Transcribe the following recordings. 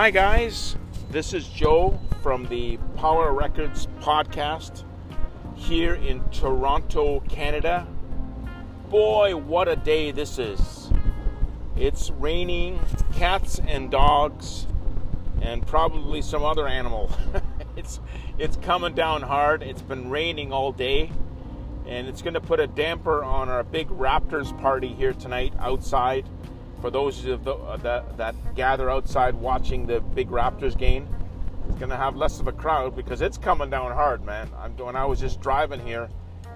Hi, guys. This is Joe from the Power Records podcast here in Toronto, Canada. Boy, what a day this is! It's raining, cats and dogs, and probably some other animal. it's it's coming down hard. It's been raining all day, and it's going to put a damper on our big Raptors party here tonight outside for those of the, uh, that, that gather outside watching the big Raptors game, it's going to have less of a crowd because it's coming down hard, man. I'm, when I was just driving here,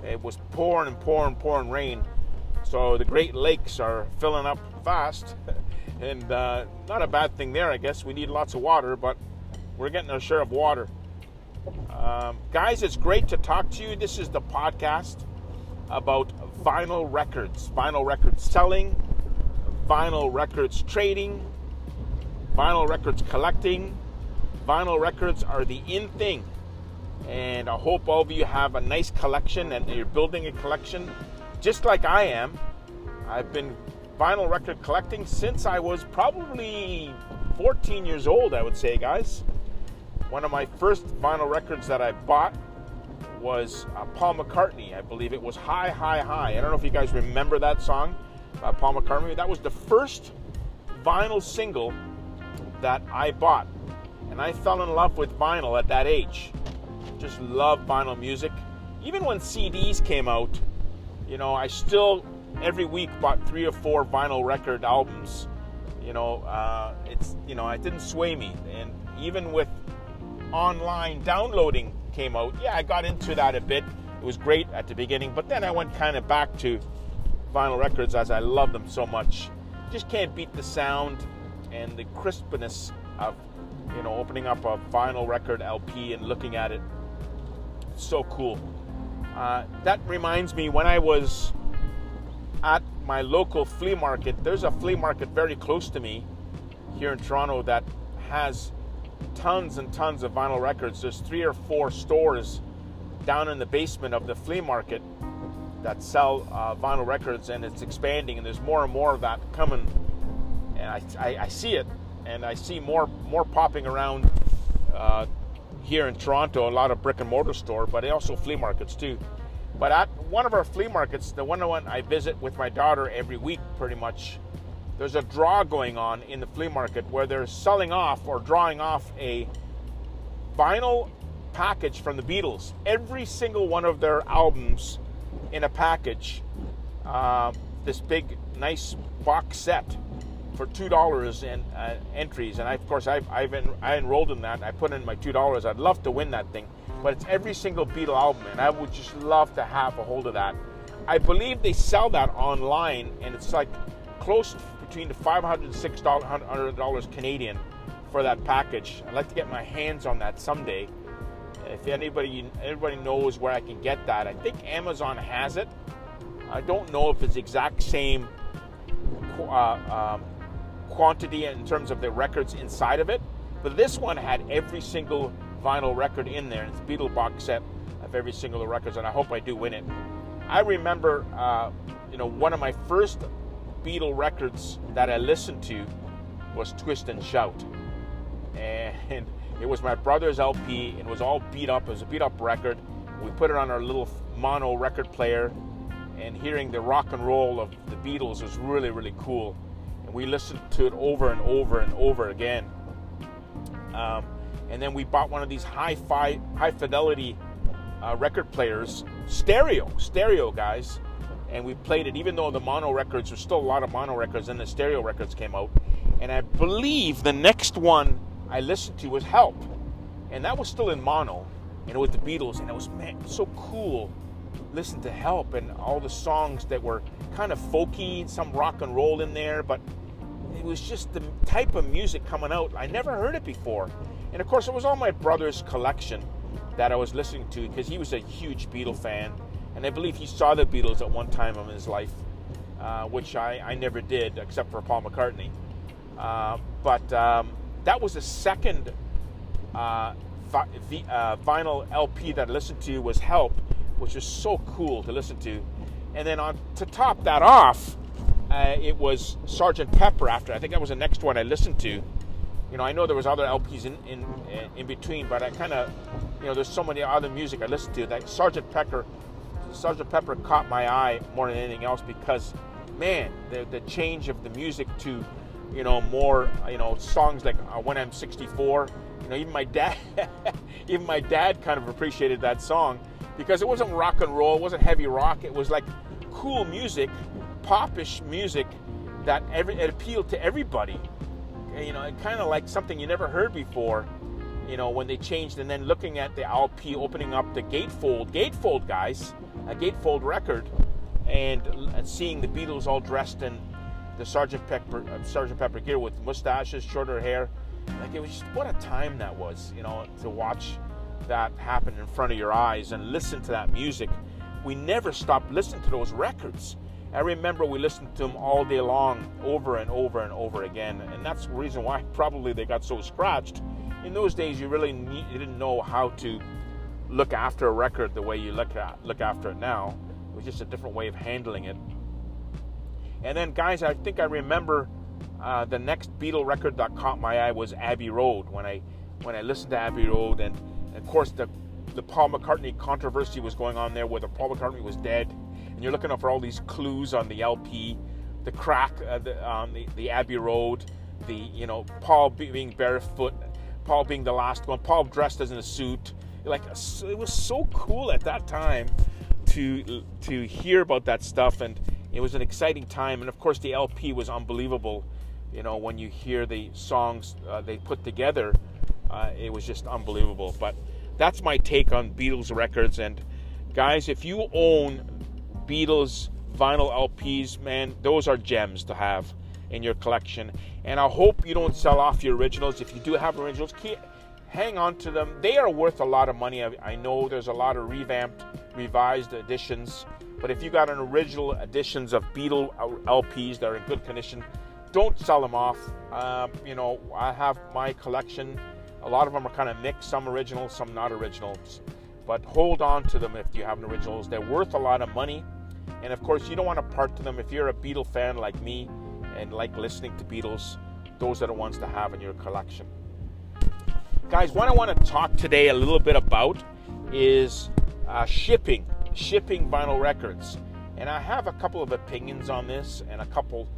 it was pouring and pouring, pouring rain. So the Great Lakes are filling up fast, and uh, not a bad thing there, I guess. We need lots of water, but we're getting our share of water. Um, guys, it's great to talk to you. This is the podcast about vinyl records, vinyl record selling, vinyl records trading, vinyl records collecting. Vinyl records are the in thing. And I hope all of you have a nice collection and you're building a collection just like I am. I've been vinyl record collecting since I was probably 14 years old, I would say, guys. One of my first vinyl records that I bought was uh, Paul McCartney. I believe it was Hi, Hi, Hi. I don't know if you guys remember that song by Paul McCartney. That was the first vinyl single that I bought. And I fell in love with vinyl at that age. Just love vinyl music. Even when CDs came out, you know, I still every week bought three or four vinyl record albums. You know, uh, it's you know, it didn't sway me. And even with online downloading came out, yeah, I got into that a bit. It was great at the beginning, but then I went kind of back to vinyl records as I love them so much. Just can't beat the sound and the crispness of you know opening up a vinyl record LP and looking at it. so cool. Uh, that reminds me when I was at my local flea market. There's a flea market very close to me here in Toronto that has tons and tons of vinyl records. There's three or four stores down in the basement of the flea market that sell uh, vinyl records, and it's expanding, and there's more and more of that coming. And I, I, I see it, and I see more more popping around uh, here in Toronto. A lot of brick and mortar store, but also flea markets too. But at one of our flea markets, the one I visit with my daughter every week, pretty much, there's a draw going on in the flea market where they're selling off or drawing off a vinyl package from the Beatles. Every single one of their albums in a package uh, this big, nice box set for two dollars in uh, entries, and I, of course I've, I've en- I enrolled in that. I put in my two dollars. I'd love to win that thing, but it's every single Beatle album, and I would just love to have a hold of that. I believe they sell that online, and it's like close between the five hundred and six dollars Canadian for that package. I'd like to get my hands on that someday. If anybody anybody knows where I can get that, I think Amazon has it. I don't know if it's exact same uh, um, quantity in terms of the records inside of it, but this one had every single vinyl record in there. It's Beatle box set of every single records, and I hope I do win it. I remember, uh, you know, one of my first Beatle records that I listened to was Twist and Shout, and it was my brother's LP. It was all beat up. It was a beat up record. We put it on our little mono record player, and hearing the rock and roll of the Beatles was really, really cool. And we listened to it over and over and over again. Um, and then we bought one of these hi-fi, high fidelity uh, record players, stereo, stereo guys, and we played it. Even though the mono records, were still a lot of mono records, and the stereo records came out. And I believe the next one I listened to was Help, and that was still in mono, and it was the Beatles, and it was man so cool. Listen to Help and all the songs that were kind of folky, some rock and roll in there, but it was just the type of music coming out. I never heard it before, and of course, it was all my brother's collection that I was listening to because he was a huge Beatle fan, and I believe he saw the Beatles at one time in his life, uh, which I, I never did except for Paul McCartney. Uh, but um, that was the second uh, vi- uh, vinyl LP that I listened to was Help, which is so cool to listen to. And then on to top that off, uh, it was Sergeant Pepper. After I think that was the next one I listened to. you know, I know there was other LPs in in in between, but I kind of, you know, there's so many other music I listened to. That Sergeant Pepper, Sergeant Pepper caught my eye more than anything else because, man, the the change of the music to, you know, more, you know, songs like uh, When I'm 64. You know, even my dad, even my dad kind of appreciated that song because it wasn't rock and roll, it wasn't heavy rock. It was like cool music, popish music that every it appealed to everybody you know, it kind of like something you never heard before. You know, when they changed, and then looking at the LP opening up the gatefold, gatefold guys, a gatefold record, and seeing the Beatles all dressed in the Sergeant Pepper, uh, Sergeant Pepper gear with mustaches, shorter hair, like it was just what a time that was. You know, to watch that happen in front of your eyes and listen to that music. We never stopped listening to those records. I remember we listened to them all day long, over and over and over again, and that's the reason why probably they got so scratched. In those days, you really need, you didn't know how to look after a record the way you look at look after it now. It was just a different way of handling it. And then, guys, I think I remember uh, the next Beatle record that caught my eye was Abbey Road. When I when I listened to Abbey Road, and, of course the the Paul McCartney controversy was going on there, whether Paul McCartney was dead and you're looking for all these clues on the LP, the crack uh, the, on the, the Abbey Road, the you know Paul being barefoot, Paul being the last one, Paul dressed as in a suit. Like it was so cool at that time to to hear about that stuff, and it was an exciting time. And of course, the LP was unbelievable. You know, when you hear the songs uh, they put together, uh, it was just unbelievable. But that's my take on Beatles records. And guys, if you own Beatles vinyl LPs, man, those are gems to have in your collection. And I hope you don't sell off your originals. If you do have originals, keep, hang on to them. They are worth a lot of money. I, I know there's a lot of revamped, revised editions. But if you got an original editions of Beatle LPs that are in good condition, don't sell them off. Um, you know, I have my collection. A lot of them are kind of mixed, some original, some not originals. But hold on to them if you have an originals. They're worth a lot of money. And of course, you don't want to part to them. If you're a Beatle fan like me and like listening to Beatles, those are the ones to have in your collection. Guys, what I want to talk today a little bit about is uh, shipping, shipping vinyl records. And I have a couple of opinions on this and a couple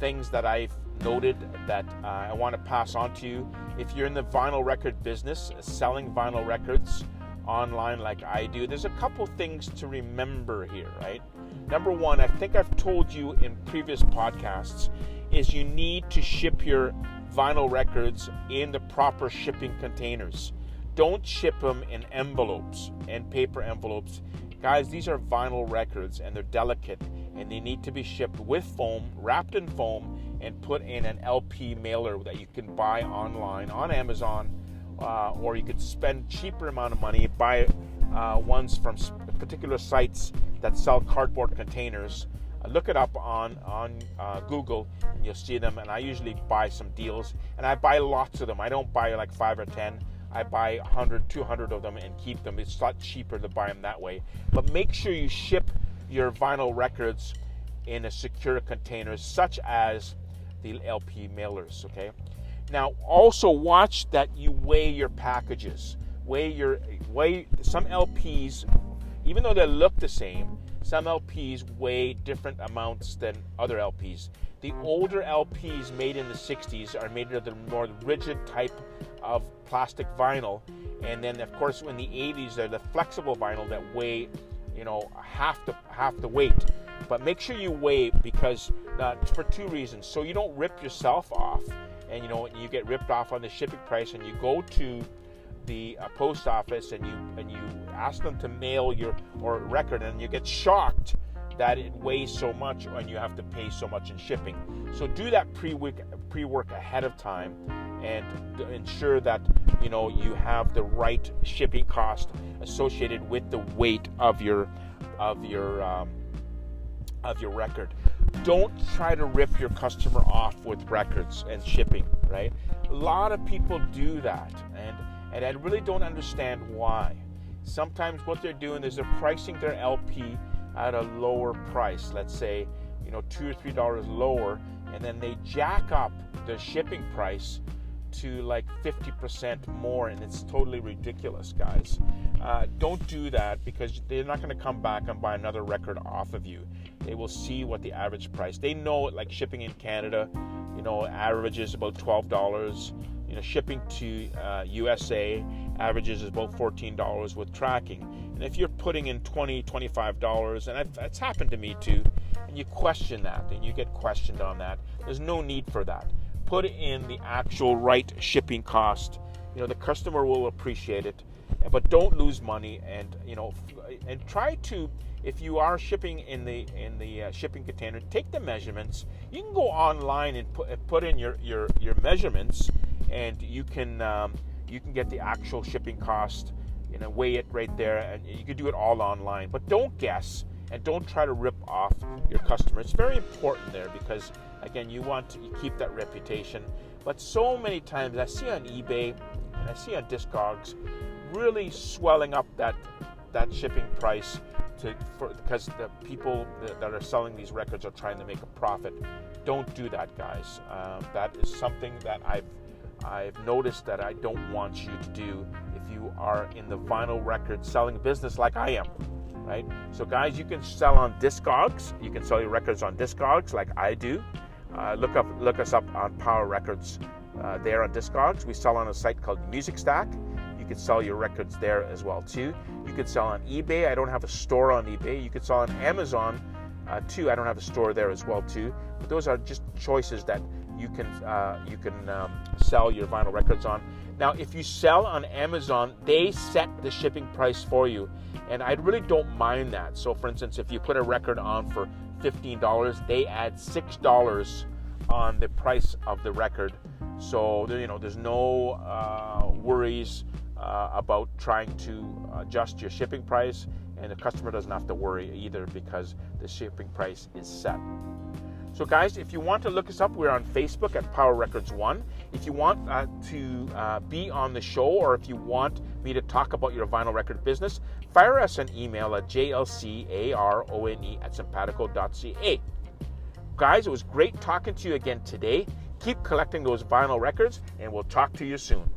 things that I've noted that uh, I want to pass on to you. If you're in the vinyl record business, selling vinyl records online like I do, there's a couple things to remember here, right? Number one, I think I've told you in previous podcasts, is you need to ship your vinyl records in the proper shipping containers. Don't ship them in envelopes and paper envelopes. Guys, these are vinyl records and they're delicate and they need to be shipped with foam, wrapped in foam, and put in an LP mailer that you can buy online on Amazon, uh, or you could spend cheaper amount of money buy uh, ones from particular sites that sell cardboard containers. Uh, look it up on on uh, Google, and you'll see them. And I usually buy some deals, and I buy lots of them. I don't buy like five or ten. I buy 100, 200 of them and keep them. It's a lot cheaper to buy them that way. But make sure you ship your vinyl records in a secure container, such as the LP mailers. Okay. Now, also watch that you weigh your packages. Weigh your weigh some LPs even though they look the same, some LPs weigh different amounts than other LPs. The older LPs made in the 60s are made of the more rigid type of plastic vinyl, and then of course in the 80s they're the flexible vinyl that weigh, you know, half the half the weight. But make sure you weigh because uh, for two reasons. So you don't rip yourself off, and you know you get ripped off on the shipping price, and you go to the uh, post office and you and you ask them to mail your or record and you get shocked that it weighs so much and you have to pay so much in shipping. So do that pre-work pre-work ahead of time and ensure that you know you have the right shipping cost associated with the weight of your of your um, of your record. Don't try to rip your customer off with records and shipping, right? A lot of people do that and and I really don't understand why. Sometimes what they're doing is they're pricing their LP at a lower price, let's say, you know, two or three dollars lower, and then they jack up the shipping price to like 50% more, and it's totally ridiculous, guys. Uh, don't do that because they're not going to come back and buy another record off of you. They will see what the average price. They know, like shipping in Canada, you know, averages about twelve dollars. You know, shipping to uh, USA averages is about fourteen dollars with tracking. And if you're putting in $20, $25, and that's happened to me too, and you question that, and you get questioned on that, there's no need for that. Put in the actual right shipping cost. You know, the customer will appreciate it, but don't lose money, and you know, and try to if you are shipping in the in the uh, shipping container, take the measurements. You can go online and put put in your your, your measurements, and you can um, you can get the actual shipping cost. You know, weigh it right there, and you can do it all online. But don't guess, and don't try to rip off your customer. It's very important there because again, you want to keep that reputation. But so many times I see on eBay and I see on Discogs really swelling up that that shipping price to for, because the people that, that, are selling these records are trying to make a profit. Don't do that, guys. Um, that is something that I've I've noticed that I don't want you to do if you are in the vinyl record selling business like I am. Right? So, guys, you can sell on Discogs. You can sell your records on Discogs like I do. Uh, look up, look us up on Power Records. Uh, there on Discogs. We sell on a site called Music Stack. You can sell your records there as well too. You can sell on eBay. I don't have a store on eBay. You can sell on Amazon uh, too. I don't have a store there as well too. But those are just choices that you can uh, you can um, sell your vinyl records on. Now, if you sell on Amazon, they set the shipping price for you, and I really don't mind that. So, for instance, if you put a record on for fifteen dollars, they add six dollars on the price of the record. So you know, there's no uh, worries uh, about trying to adjust your shipping price, and the customer doesn't have to worry either because the shipping price is set. So, guys, if you want to look us up, we're on Facebook at Power Records One. If you want uh, to uh, be on the show, or if you want me to talk about your vinyl record business, fire us an email at jlcarone at simpatico.ca. Guys, it was great talking to you again today. Keep collecting those vinyl records, and we'll talk to you soon.